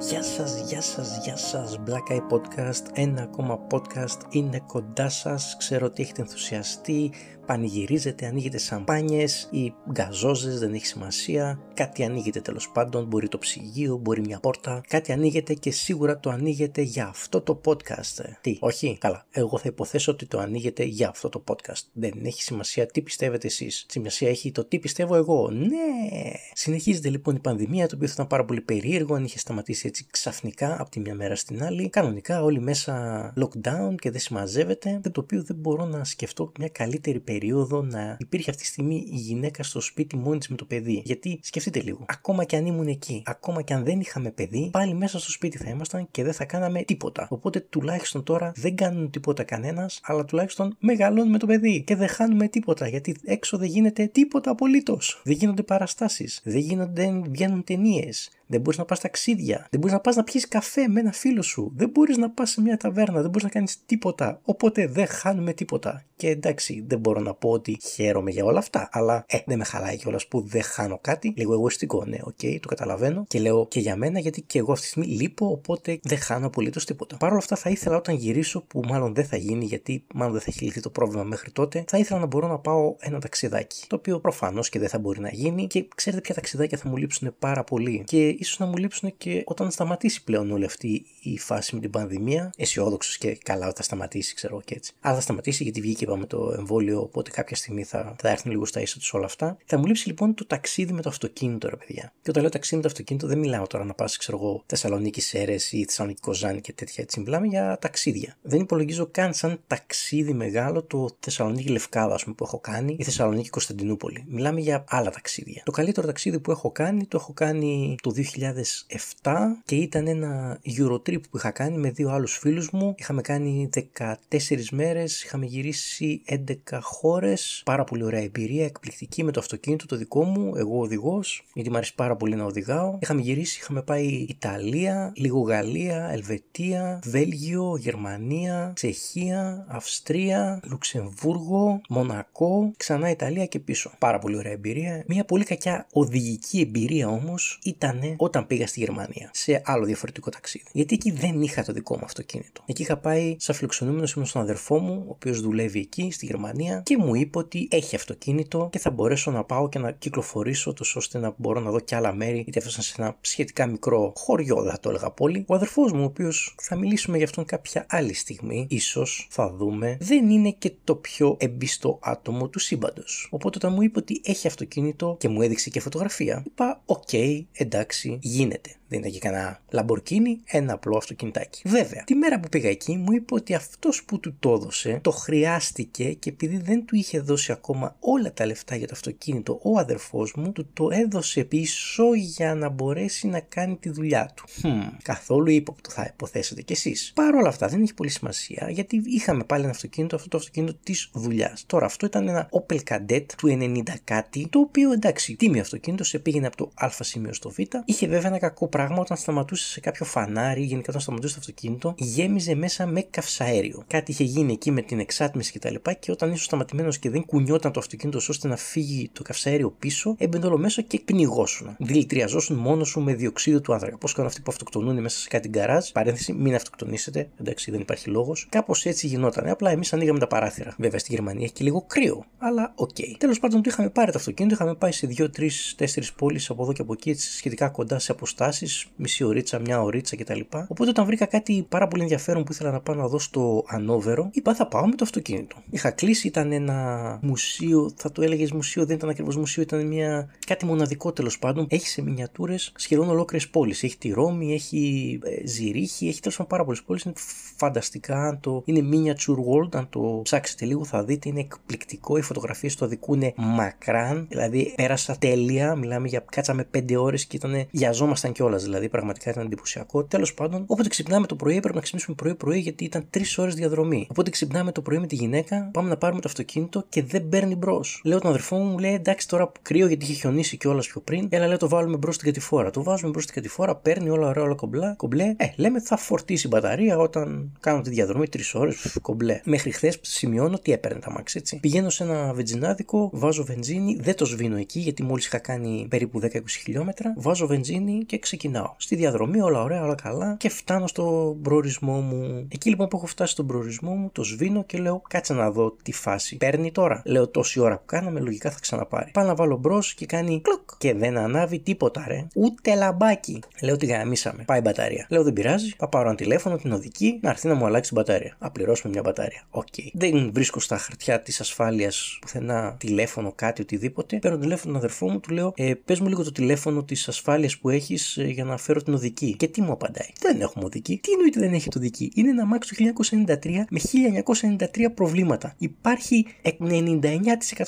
Γεια σας, γεια σας, γεια σας, Black Eye Podcast, ένα ακόμα podcast. Είναι κοντά σας, ξέρω ότι έχετε ενθουσιαστεί, πανηγυρίζετε, ανοίγετε σαμπάνιες ή γκαζόζες, δεν έχει σημασία, κάτι ανοίγετε τέλος πάντων, μπορεί το ψυγείο, μπορεί μια πόρτα, κάτι ανοίγετε και σίγουρα το ανοίγετε για αυτό το podcast. Τι, όχι, καλά, εγώ θα υποθέσω ότι το ανοίγετε για αυτό το podcast. Δεν έχει σημασία τι πιστεύετε εσείς, σημασία έχει το τι πιστεύω εγώ. Ναι! Συνεχίζεται λοιπόν η πανδημία, το οποίο θα ήταν πάρα πολύ περίεργο αν είχε σταματήσει έτσι ξαφνικά από τη μια μέρα στην άλλη. Κανονικά όλοι μέσα lockdown και δεν συμμαζεύεται, το οποίο δεν μπορώ να σκεφτώ μια καλύτερη περίοδο να υπήρχε αυτή τη στιγμή η γυναίκα στο σπίτι μόνη με το παιδί. Γιατί σκεφτείτε λίγο, ακόμα και αν ήμουν εκεί, ακόμα και αν δεν είχαμε παιδί, πάλι μέσα στο σπίτι θα ήμασταν και δεν θα κάναμε τίποτα. Οπότε τουλάχιστον τώρα δεν κάνουν τίποτα κανένας, αλλά τουλάχιστον μεγαλώνουμε το παιδί και δεν χάνουμε τίποτα γιατί έξω δεν γίνεται τίποτα απολύτως. Δεν γίνονται παραστάσεις, δεν γίνονται, δεν βγαίνουν ταινίες, δεν μπορείς να πας ταξίδια. Δεν μπορείς να πας να πιεις καφέ με ένα φίλο σου. Δεν μπορείς να πας σε μια ταβέρνα. Δεν μπορείς να κάνεις τίποτα. Οπότε δεν χάνουμε τίποτα. Και εντάξει, δεν μπορώ να πω ότι χαίρομαι για όλα αυτά. Αλλά ε, δεν με χαλάει κιόλας που δεν χάνω κάτι. Λίγο εγωιστικό, ναι, OK, okay, το καταλαβαίνω. Και λέω και για μένα γιατί και εγώ αυτή τη στιγμή λείπω. Οπότε δεν χάνω απολύτως τίποτα. Παρ' όλα αυτά θα ήθελα όταν γυρίσω, που μάλλον δεν θα γίνει γιατί μάλλον δεν θα έχει λυθεί το πρόβλημα μέχρι τότε, θα ήθελα να μπορώ να πάω ένα ταξιδάκι. Το οποίο προφανώς και δεν θα μπορεί να γίνει. Και ξέρετε ποια ταξιδάκια θα μου λείψουν πάρα πολύ. Και ίσως να μου λείψουν και όταν σταματήσει πλέον όλη αυτή η φάση με την πανδημία. Αισιόδοξος και καλά ότι θα σταματήσει, ξέρω και έτσι. Αλλά θα σταματήσει γιατί βγήκε είπαμε το εμβόλιο, οπότε κάποια στιγμή θα, θα έρθουν λίγο στα ίσα τους όλα αυτά. Θα μου λείψει λοιπόν το ταξίδι με το αυτοκίνητο, ρε παιδιά. Και όταν λέω ταξίδι με το αυτοκίνητο, δεν μιλάω τώρα να πας, ξέρω εγώ, Θεσσαλονίκη Σέρες ή Θεσσαλονίκη Κοζάνη και τέτοια έτσι. Μιλάμε για ταξίδια. Δεν υπολογίζω καν σαν ταξίδι μεγάλο το Θεσσαλονίκη Λευκάδα, ας πούμε, που έχω κάνει ή Θεσσαλονίκη Κωνσταντινούπολη. Μιλάμε για άλλα ταξίδια. Το καλύτερο ταξίδι που έχω κάνει το έχω κάνει το 2007 και ήταν ένα Eurotrip που είχα κάνει με δύο άλλους φίλους μου. Είχαμε κάνει 14 μέρες, είχαμε γυρίσει 11 χώρες, πάρα πολύ ωραία εμπειρία, εκπληκτική με το αυτοκίνητο το δικό μου, εγώ οδηγός, γιατί μου αρέσει πάρα πολύ να οδηγάω. Είχαμε γυρίσει, είχαμε πάει Ιταλία, λίγο Γαλλία, Ελβετία, Βέλγιο, Γερμανία, Τσεχία, Αυστρία, Λουξεμβούργο, Μονακό, ξανά Ιταλία και πίσω. Πάρα πολύ ωραία εμπειρία. Μια πολύ κακιά οδηγική εμπειρία όμως ήταν όταν πήγα στη Γερμανία σε άλλο διαφορετικό ταξίδι. Γιατί εκεί δεν είχα το δικό μου αυτοκίνητο. Εκεί είχα πάει σαν φιλοξενούμενος ήμουν στον αδερφό μου, ο οποίος δουλεύει εκεί στη Γερμανία και μου είπε ότι έχει αυτοκίνητο και θα μπορέσω να πάω και να κυκλοφορήσω τόσο ώστε να μπορώ να δω και άλλα μέρη. Γιατί έφτασα σε ένα σχετικά μικρό χωριό, θα το έλεγα πολύ. Ο αδερφός μου, ο οποίος θα μιλήσουμε για αυτόν κάποια άλλη στιγμή, ίσως θα δούμε, δεν είναι και το πιο έμπιστο άτομο του σύμπαντος. Οπότε όταν μου είπε ότι έχει αυτοκίνητο και μου έδειξε και φωτογραφία, είπα: OK, okay, εντάξει, γίνεται. Δεν ήταν και κανένα Lamborghini, ένα απλό αυτοκινητάκι. Βέβαια, τη μέρα που πήγα εκεί μου είπε ότι αυτός που του το έδωσε το χρειάστηκε και επειδή δεν του είχε δώσει ακόμα όλα τα λεφτά για το αυτοκίνητο ο αδερφός μου, του το έδωσε πίσω για να μπορέσει να κάνει τη δουλειά του. Χμ, καθόλου ύποπτο θα υποθέσετε κι εσείς. Παρ' όλα αυτά δεν έχει πολύ σημασία γιατί είχαμε πάλι ένα αυτοκίνητο, αυτό το αυτοκίνητο της δουλειάς. Τώρα αυτό ήταν ένα Opel Kadett του 90 κάτι, το οποίο εντάξει, τίμιο αυτοκίνητο σε πήγαινε από το Α σημείο στο Β. Είχε βέβαια ένα κακό πράγμα όταν σταματούσε σε κάποιο φανάρι, γενικά όταν σταματούσε το αυτοκίνητο, γέμιζε μέσα με καυσαέριο. Κάτι είχε γίνει εκεί με την εξάτμιση κτλ. Και, και όταν ήσουν σταματημένος και δεν κουνιόταν το αυτοκίνητο ώστε να φύγει το καυσαέριο πίσω, έμπαινε όλο μέσα και πνιγόσουν. Δηλητηριαζόσουν μόνο σου με διοξείδιο του άνθρακα. Πώς κάνουν αυτοί που αυτοκτονούν μέσα σε κάτι γκαράζ; Παρένθεση, μην αυτοκτονήσετε. Εντάξει, δεν υπάρχει λόγος. Κάπως έτσι γινόταν. Απλά εμείς ανοίγαμε τα παράθυρα. Βέβαια στη Γερμανία έχει και λίγο κρύο. Αλλά OK. Okay. Τέλος πάντων, το είχαμε πάρει το αυτοκίνητο, είχαμε πάει σε 2-3-4 πόλεις από εδώ και από εκεί, σχετικά κοντά σε αποστάσεις μισή ωρίτσα, μια ωρίτσα κτλ. Οπότε όταν βρήκα κάτι πάρα πολύ ενδιαφέρον που ήθελα να πάω να δω στο Ανόβερο, είπα θα πάω με το αυτοκίνητο. Είχα κλείσει, ήταν ένα μουσείο, θα το έλεγες μουσείο, δεν ήταν ακριβώς μουσείο, ήταν μια, κάτι μοναδικό τέλος πάντων. Έχει σε μινιατούρες σχεδόν ολόκληρες πόλεις. Έχει τη Ρώμη, έχει ε, Ζηρίχη, έχει τέλος πάντων πάρα πολλές πόλεις. Είναι φανταστικά. Το, είναι miniature world, αν το ψάξετε λίγο θα δείτε, είναι εκπληκτικό. Οι φωτογραφίες του οδικού είναι μακράν, δηλαδή πέρασα τέλεια. Μιλάμε για κάτσαμε 5 ώρες και ήταν, γιαζόμασταν κιόλας δηλαδή δηλαδή πραγματικά ήταν εντυπωσιακό. Τέλος πάντων, όποτε ξυπνάμε το πρωί, πρέπει να ξυπνήσουμε πρωί-πρωί γιατί ήταν τρεις ώρες διαδρομή. Οπότε ξυπνάμε το πρωί με τη γυναίκα, πάμε να πάρουμε το αυτοκίνητο και δεν παίρνει μπρος. Λέω τον αδερφό μου, λέει εντάξει τώρα κρύο γιατί είχε χιονίσει κιόλας πιο πριν. Έλα, λέει το βάλουμε μπρος στην κατηφόρα. Το βάζουμε μπρος στην κατηφόρα, παίρνει όλα ωραία, όλα κομπλέ. κομπλέ. Ε, λέμε θα φορτίσει η μπαταρία όταν κάνω τη διαδρομή τρεις ώρες, κομπλέ. Μέχρι χθες σημειώνω ότι έπαιρνε τ' αμάξι έτσι. Πηγαίνω σε ένα βενζινάδικο, βάζω βενζίνη, δεν το σβήνω εκεί γιατί μόλις είχα κάνει περίπου 10-20 χιλιόμετρα, βάζω βενζίνη και ξεκινάω ξεκινάω. Στη διαδρομή όλα ωραία, όλα καλά και φτάνω στο προορισμό μου. Εκεί λοιπόν που έχω φτάσει στον προορισμό μου, το σβήνω και λέω κάτσε να δω τι φάση. Παίρνει τώρα. Λέω τόση ώρα που κάναμε, λογικά θα ξαναπάρει. Πάω να βάλω μπρος και κάνει κλοκ και δεν ανάβει τίποτα ρε. Ούτε λαμπάκι. Λέω ότι γαμήσαμε. Πάει μπαταρία. Λέω δεν πειράζει. Θα πάρω ένα τηλέφωνο την οδική να έρθει να μου αλλάξει την μπαταρία. Ας πληρώσουμε μια μπαταρία. OK. Okay. Δεν βρίσκω στα χαρτιά της ασφάλειας πουθενά τηλέφωνο, κάτι, οτιδήποτε. Παίρνω τηλέφωνο τον αδερφό μου, του λέω ε, πες μου λίγο το τηλέφωνο της ασφάλειας που έχεις ε, για να φέρω την οδική. Και τι μου απαντάει; Δεν έχουμε οδική. Τι εννοείται δεν έχει οδική; Είναι ένα αμάξι του 1993 με 1993 προβλήματα. Υπάρχει 99%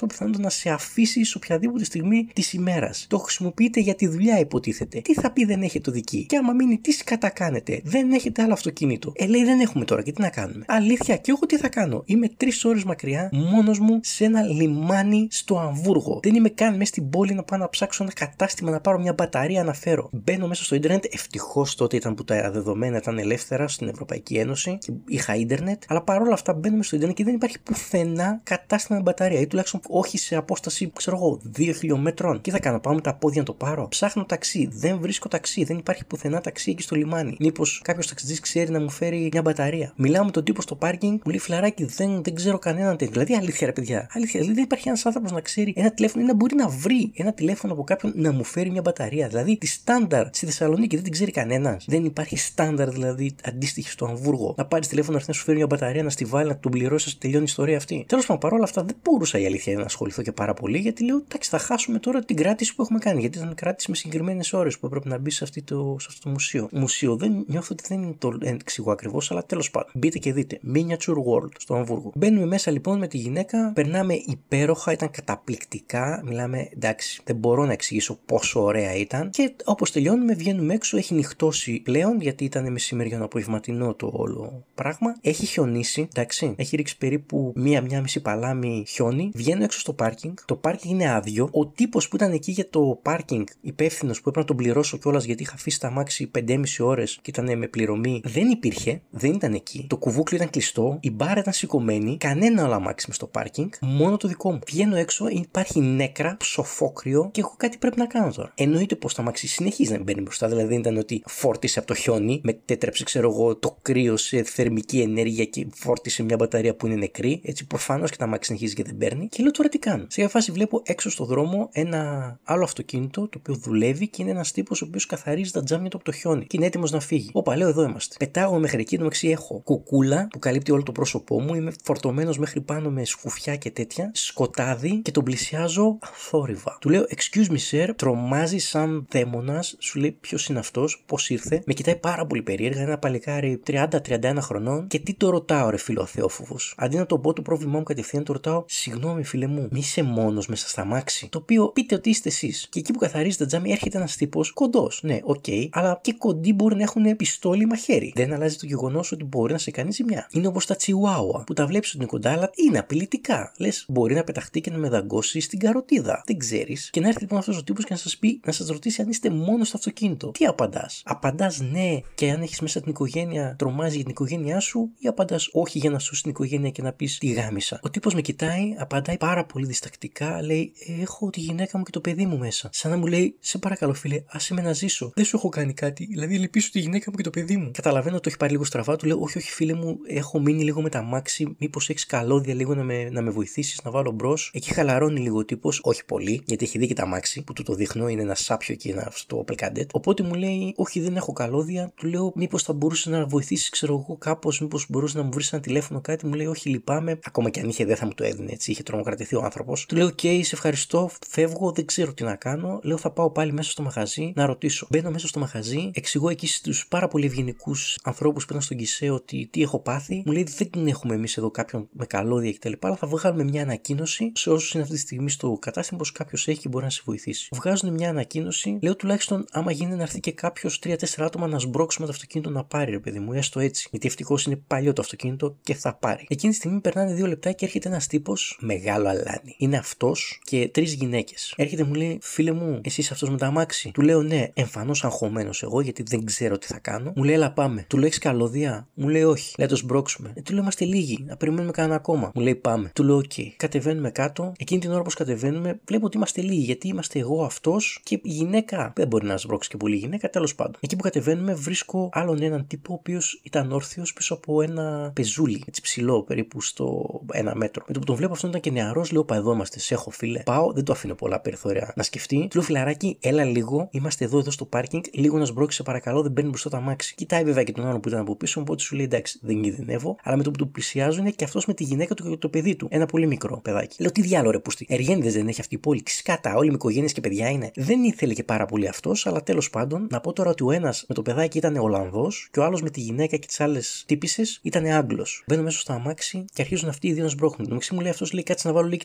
πιθανότητα να σε αφήσει σε οποιαδήποτε στιγμή της ημέρας. Το χρησιμοποιείτε για τη δουλειά, υποτίθεται. Τι θα πει δεν έχετε οδική; Και άμα μείνει, τι θα κάνετε; Δεν έχετε άλλο αυτοκίνητο. Ε, λέει δεν έχουμε τώρα και τι να κάνουμε; Αλήθεια, και εγώ τι θα κάνω; Είμαι τρεις ώρες μακριά, μόνος μου σε ένα λιμάνι στο Αμβούργο. Δεν είμαι καν μέσα στην πόλη να πάω να ψάξω ένα κατάστημα να πάρω μια μπαταρία να φέρω. Μπαίνω μέσα στο Ιντερνετ. Ευτυχώς τότε ήταν που τα δεδομένα ήταν ελεύθερα στην Ευρωπαϊκή Ένωση και είχα Ιντερνετ. Αλλά παρόλα αυτά μπαίνουμε στο Ιντερνετ και δεν υπάρχει πουθενά κατάστημα με μπαταρία ή τουλάχιστον όχι σε απόσταση, ξέρω εγώ, 2 χιλιόμετρων. Τι θα κάνω, πάω με τα πόδια να το πάρω; Ψάχνω ταξί, δεν βρίσκω ταξί, δεν υπάρχει πουθενά ταξί εκεί στο λιμάνι. Μήπως κάποιος ταξιτζής ξέρει να μου φέρει μια μπαταρία; Μιλάω με τον τύπο στο πάρκινγκ, μου λέει φιλαράκι, δεν, δεν ξέρω κανέναν τέτοιο. Δηλαδή αλήθεια ρε παιδιά, αλήθεια, δηλαδή δεν υπάρχει ένας άνθρωπος να ξέρει ένα τηλέφωνο ή να μπορεί να βρει ένα τηλέφωνο από κάποιον να μου φέρει μια μπαταρία. Δηλαδή τη στάνταρ στη Θεσσαλονίκη δεν την ξέρει κανένας. Δεν υπάρχει στάνταρ δηλαδή αντίστοιχη στο Αμβούργο. Να πάρεις τηλέφωνο να έρθει να σου φέρει μια μπαταρία, να στη βάλει, να τον πληρώσει, τελειώνει η ιστορία αυτή. Τέλος πάντων, παρόλα αυτά δεν μπορούσα η αλήθεια να ασχοληθώ και πάρα πολύ γιατί λέω εντάξει θα χάσουμε τώρα την κράτηση που έχουμε κάνει. Γιατί ήταν κράτηση με συγκεκριμένες ώρες που έπρεπε να μπει σε, αυτή το, σε αυτό το μουσείο. Μουσείο δεν νιώθω ότι δεν είναι το εξηγώ ακριβώς, αλλά τέλος πάντων. Μπείτε και δείτε. Miniature World στο Αμβούργο. Μπαίνουμε μέσα λοιπόν με τη γυναίκα, περνάμε υπέροχα, ήταν καταπληκτικά. Μιλάμε εντάξει, δεν μπορώ να εξηγήσω πόσο ωραία ήταν. Και όπως τελειώνουμε, βγαίνουμε έξω, έχει νυχτώσει πλέον γιατί ήταν μεσημεριανό απογευματινό το όλο πράγμα. Έχει χιονίσει, εντάξει, έχει ρίξει περίπου μία-μία μισή παλάμη χιόνι. Βγαίνω έξω στο πάρκινγκ. Το πάρκινγκ είναι άδειο. Ο τύπος που ήταν εκεί για το πάρκινγκ, υπεύθυνος που έπρεπε να τον πληρώσω κιόλας γιατί είχα αφήσει τα μάξι 5,5 ώρες και ήταν με πληρωμή, δεν υπήρχε. Δεν ήταν εκεί. Το κουβούκλιο ήταν κλειστό. Η μπάρα ήταν σηκωμένη. Κανένα άλλο αμάξι μες στο πάρκινγκ. Μόνο το δικό μου. Βγαίνω έξω, υπάρχει νέκρα, ψοφόκριο και έχω κάτι πρέπει να κάνω τώρα. Εννοείται πως το αμάξι συνεχίζει να μπαίνει μπροστά. Δηλαδή δεν ήταν ότι φόρτισε από το χιόνι, μετέτρεψε, ξέρω εγώ, το κρύο σε θερμική ενέργεια και φόρτισε μια μπαταρία που είναι νεκρή. Έτσι προφανώς και τα μάξι συνεχίζει και δεν παίρνει. Και λέω τώρα τι κάνω; Σε μια φάση βλέπω έξω στο δρόμο ένα άλλο αυτοκίνητο το οποίο δουλεύει και είναι ένας τύπος ο οποίος καθαρίζει τα τζάμια του από το χιόνι και είναι έτοιμος να φύγει. Όπα, λέω εδώ είμαστε. Πετάω μέχρι εκεί, μεταξύ έχω κουκούλα που καλύπτει όλο το πρόσωπό μου. Είμαι φορτωμένος μέχρι πάνω με σκουφιά και τέτοια. Σκοτάδι και τον πλησιάζω αθόρυβα. Του λέω, Excuse me, sir, τρομάζει σαν δαίμονας. Σου λέει ποιος είναι αυτός, πώς ήρθε. Με κοιτάει πάρα πολύ περίεργα. Ένα παλικάρι 30-31 χρονών και τι το ρωτάω, ρε φίλο Θεόφοβο. Αντί να το πω το πρόβλημά μου κατευθείαν, το ρωτάω, Συγγνώμη, φίλε μου, μη είσαι μόνος μέσα στ' αμάξι. Το οποίο πείτε ότι είστε εσείς. Και εκεί που καθαρίζει τα τζάμι έρχεται ένας τύπος κοντός. Ναι, OK, okay, αλλά και κοντοί μπορεί να έχουν πιστόλι μαχαίρι. Δεν αλλάζει το γεγονός ότι μπορεί να σε κάνει ζημιά. Είναι όπως τα τσιουάουα που τα βλέπεις ότι είναι κοντά, αλλά είναι απειλητικά. Λες, μπορεί να πεταχτεί και να με δαγκώσει στην καροτίδα. Δεν ξέρεις. Και να έρθει λοιπόν αυτός ο τύπος και να σας πει, να σας ρωτήσει αν είστε μόνος στο αυτοκίνητο. Τι απαντάς; Απαντάς ναι και αν έχεις μέσα την οικογένεια, τρομάζει για την οικογένειά σου ή απαντάς όχι για να σώσει την οικογένεια και να πεις τη γάμισα; Ο τύπος με κοιτάει, απαντάει πάρα πολύ διστακτικά, λέει Έχω τη γυναίκα μου και το παιδί μου μέσα. Σαν να μου λέει Σε παρακαλώ φίλε, άσε με να ζήσω. Δεν σου έχω κάνει κάτι. Δηλαδή λυπήσω τη γυναίκα μου και το παιδί μου. Καταλαβαίνω ότι το έχει πάρει λίγο στραβά, του λέω Όχι, όχι φίλε μου, έχω μείνει λίγο με τα μάξι. Μήπως έχεις καλώδια λίγο να με, να με βοηθήσεις να βάλω μπρος. Εκεί χαλαρώνει λίγο ο τύπος, όχι πολύ, γιατί έχει δει και τα μάξι που του το δείχνω, είναι ένα σάπιο εκεί ένα, στο Opel Kadett. Οπότε μου λέει Όχι, δεν έχω καλώδια. Του λέω Μήπως θα μπορούσες να βοηθήσεις, ξέρω εγώ, κάπως, μήπως μπορούσες να μου βρεις ένα τηλέφωνο κάτι. Μου λέει Όχι, λυπάμαι. Ακόμα και αν είχε, δεν θα μου το έδινε έτσι, είχε τρομοκρατηθεί ο άνθρωπος. Του λέω: OK, σε ευχαριστώ, φεύγω, δεν ξέρω τι να κάνω. Λέω: Θα πάω πάλι μέσα στο μαγαζί να ρωτήσω. Μπαίνω μέσα στο μαγαζί, εξηγώ εκεί στους πάρα πολύ ευγενικούς ανθρώπους που ήταν στον Κισέ ότι τι έχω πάθει. Μου λέει: Δεν έχουμε εμείς εδώ κάποιον με καλώδια κτλ. Αλλά θα βγάλουμε μια ανακοίνωση σε όσους είναι αυτή τη στιγμή στο κατάστημα πω κάποιος έχει και μπορεί να σε βοηθήσει. Βγάζουν μια ανακοίνωση, λέω τουλάχιστον άμα γίνει να έρθει και κάποιος 3-4 άτομα να σμπρώξουμε το αυτοκίνητο να πάρει, ρε παιδί μου, έστω έτσι. Γιατί ευτυχώς είναι παλιό το αυτοκίνητο και θα πάρει. Εκείνη τη στιγμή περνάνε δύο λεπτά και έρχεται ένας τύπος μεγάλο αλάνι. Είναι αυτός και τρεις γυναίκες. Έρχεται μου λέει, φίλε μου, εσύ αυτός με τα αμάξι. Του λέω ναι, εμφανώς αγχωμένος εγώ γιατί δεν ξέρω τι θα κάνω. Μου λέει, έλα πάμε. Του λέω, έχεις καλωδία. Μου λέει, όχι. Λέει, το σμπρώξουμε. Ε, του λέω, είμαστε λίγοι. Να περιμένουμε κανένα ακόμα. Μου λέει, πάμε. Του λέω, OK. Okay. Κατεβαίνουμε κάτω. Εκείνη την ώρα που κατεβαίνουμε, βλέπω ότι είμαστε λίγοι γιατί είμαστε εγώ αυτός και η γυναίκα δεν μπορεί να σμπρώξει και πολύ γυναίκα, τέλος πάντων. Εκεί που κατεβαίνουμε, βρίσκω άλλον έναν τύπο ο οποίος ήταν όρθιος πίσω από ένα πεζούλι, έτσι ψηλό, περίπου στο ένα μέτρο. Με το που τον βλέπω αυτό ήταν και νεαρός, λέω Πα εδώ είμαστε, σε έχω φίλε. Πάω, δεν το αφήνω πολλά περιθώρια να σκεφτεί. Του λέω φιλαράκι, έλα λίγο, είμαστε εδώ, εδώ στο πάρκινγκ, λίγο να σμπρώξεις σε παρακαλώ, δεν μπαίνει μπροστά τ' αμάξι. Κοιτάει βέβαια και τον άλλο που ήταν από πίσω, οπότε σου λέει εντάξει, δεν κινδυνεύω, αλλά με το που του πλησιάζουν και αυτός με τη γυναίκα του και το παιδί του. Ένα πολύ μικρό παιδάκι. Λέω τι διάολο ρε πούστη. Εργένηδες δεν έχει αυτή η πόλη. Σκατά, όλοι με οικογένειες και παιδιά είναι. Δεν ήθελε και πάρα πολύ αυτός, αλλά τέλος πάντων να πω τώρα ότι ο ένας με το παιδάκι ήταν Ολλανδός και ο άλλος με τη γυναίκα και τις άλλες τύπησες ήταν Άγγλος. Μπαίνω μέσα στο αμάξι και αρχίζουν αυτοί οι δύο να σμπρώχνουν. Το μεταξύ μου λέει αυτός λέει κάτσε να βάλω λίγο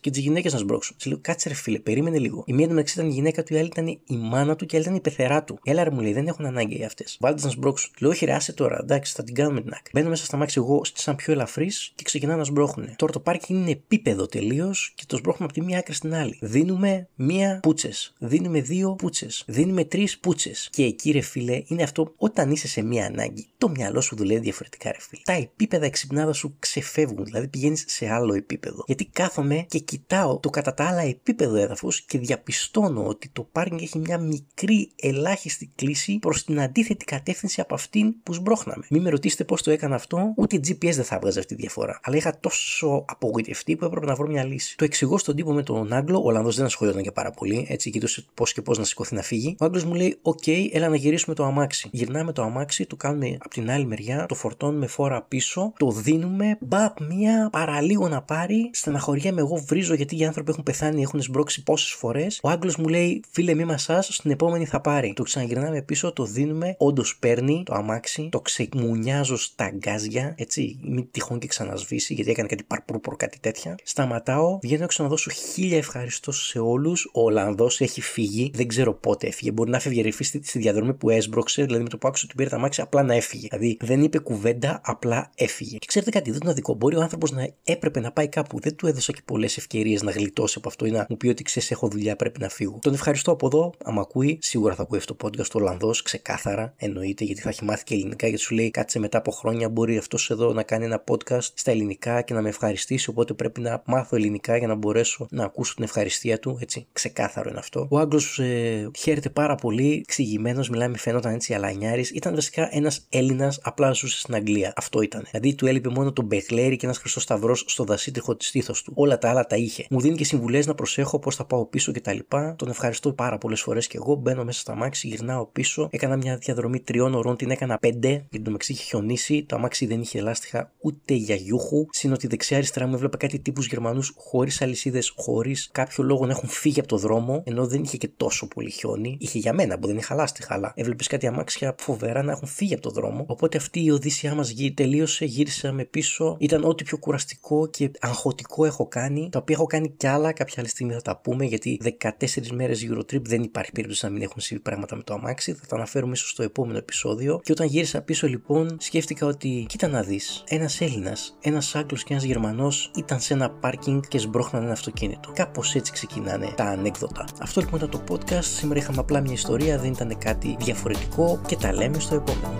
και τις γυναίκες να σμπρώξουν. Της λέω κάτσε ρε φίλε, περίμενε λίγο. Η μία μεταξύ ήταν η γυναίκα του, η άλλη ήταν η μάνα του και η άλλη ήταν η πεθερά του. Έλα ρε μου λέει δεν έχουν ανάγκη αυτές. Βάλτε να σμπρώξουν. Λέω όχι ρε άσε τώρα, εντάξει θα την κάνουμε την άκρη. Μπαίνω μέσα στα μάξι εγώ σαν πιο ελαφρύς και ξεκινά να σμπρώχνουν. Τώρα το πάρκι είναι επίπεδο τελείως και το σμπρώχνουμε από τη μία άκρη στην άλλη. Δίνουμε μία πούτσες. Δίνουμε δύο πούτσες. Δίνουμε τρεις πούτσες. Και εκεί ρε φίλε είναι αυτό όταν είσαι σε μία ανάγκη. Το μυαλό σου δουλεύει διαφορετικά ρε φίλε. Τα επίπεδα εξυπνάδα σου ξεφεύγουν. Δηλαδή πηγαίνεις σε άλλο επίπεδο. Γιατί κάθομαι και κοιτάω το κατά τα άλλα επίπεδο έδαφος και διαπιστώνω ότι το πάρκινγκ έχει μια μικρή ελάχιστη κλίση προς την αντίθετη κατεύθυνση από αυτήν που σμπρώχναμε. Μην με ρωτήσετε πώς το έκανα αυτό, ούτε GPS δεν θα έβγαζε αυτή τη διαφορά. Αλλά είχα τόσο απογοητευτεί που έπρεπε να βρω μια λύση. Το εξηγώ στον τύπο με τον Άγγλο, ο Ολλανδός δεν ασχολιόταν και πάρα πολύ, έτσι κοιτούσε πώς και πώς να σηκωθεί να φύγει. Ο Άγγλος μου λέει: OK, okay, έλα να γυρίσουμε το αμάξι. Γυρνάμε το αμάξι, το κάνουμε από την άλλη μεριά, το φορτώνουμε φόρα πίσω, το δίνουμε, μπαπ, μία παραλίγο να πάρει, στεναχωριέμαι εγώ βρίζω γιατί οι άνθρωποι έχουν πεθάνει, έχουν σμπρώξει πόσες φορές. Ο Άγγλος μου λέει: Φίλε, μη μασάς, στην επόμενη θα πάρει. Το ξαναγυρνάμε πίσω, το δίνουμε, όντως παίρνει το αμάξι, το ξεμουνιάζω στα γκάζια, έτσι, μην τυχόν και ξανασβήσει γιατί έκανε κάτι παρπούρπορ, κάτι τέτοια. Σταματάω, βγαίνω έξω να δώσω χίλια ευχαριστώ σε όλους. Ο Ολλανδός έχει φύγει, δεν ξέρω πότε έφυγε. Μπορεί να φεύγει ρηφή στη διαδρομή που έσπρωξε, δηλαδή με το που άκουσε ότι πήρε τα αμάξι, απλά να έφυγε. Δηλαδή δεν είπε κουβέντα, απλά έφυγε. Και ξέρετε κάτι, δεν είναι αδικό. Μπορεί ο άνθρωπος να έπρεπε να πάει κάπου, δεν του έδωσα και πολλές ευκαιρίες να γλιτώσει από αυτό ή να μου πει ότι ξέρεις, έχω δουλειά, πρέπει να φύγω. Τον ευχαριστώ από εδώ. Άμα ακούει, σίγουρα θα ακούει αυτό το podcast ο Ολλανδός, ξεκάθαρα εννοείται, γιατί θα έχει μάθει και ελληνικά, γιατί σου λέει κάτσε μετά από χρόνια μπορεί αυτός εδώ να κάνει ένα podcast στα ελληνικά και να με ευχαριστήσει. Οπότε πρέπει να μάθω ελληνικά για να μπορέσω να ακούσω την ευχαριστία του. Έτσι, ξεκάθαρο είναι αυτό. Ο Άγγλος ε, χαίρεται πάρα πολύ, εξηγημένος, μιλάει με φαινόταν έτσι αλανιάρη. Ήταν βασικά ένας Έλληνας, απλά ζούσε στην Αγγλία. Αυτό ήταν. Δηλαδή του έλειπε μόνο τον Μπεχλέρι και ένας χρυσό σταυρός στο δασίτριχο της στήθος του. Όλα τα άλλα τα είχε. Μου δίνει και συμβουλές να προσέχω πώς θα πάω πίσω κτλ. Τον ευχαριστώ πάρα πολλές φορές και εγώ. Μπαίνω μέσα στα μάξι, γυρνάω πίσω. Έκανα μια διαδρομή τριών ωρών, την έκανα πέντε, γιατί το μεξί είχε χιονίσει. Το αμάξι δεν είχε λάστιχα ούτε για γιούχου. Συν ότι δεξιά-αριστερά μου έβλεπα κάτι τύπους Γερμανούς χωρίς αλυσίδες, χωρίς κάποιο λόγο να έχουν φύγει από το δρόμο, ενώ δεν είχε και τόσο πολύ χιόνι. Είχε για μένα που δεν είχα λάστιχα, αλλά έβλεπες κάτι αμάξια φοβερά να έχουν φύγει από το δρόμο. Οπότε αυτή η οδύσσιά μας τελείωσε, γύρισα με πίσω. Ήταν ό,τι πιο κουραστικό και αγχωτικό έχω κάνει, τα οποία έχω κάνει κι άλλα. Κάποια άλλη στιγμή θα τα πούμε, γιατί 14 μέρες Eurotrip δεν υπάρχει περίπτωση να μην έχουν συμβεί πράγματα με το αμάξι. Θα τα αναφέρουμε ίσως στο επόμενο επεισόδιο. Και όταν γύρισα πίσω λοιπόν, σκέφτηκα ότι κοίτα να δεις, ένας Έλληνας, ένας Άγγλος και ένας Γερμανός ήταν σε ένα πάρκινγκ και σμπρώχναν ένα αυτοκίνητο. Κάπως έτσι ξεκινάνε τα ανέκδοτα. Αυτό λοιπόν ήταν το podcast. Σήμερα είχαμε απλά μια ιστορία, δεν ήταν κάτι διαφορετικό και τα λέμε στο επόμενο.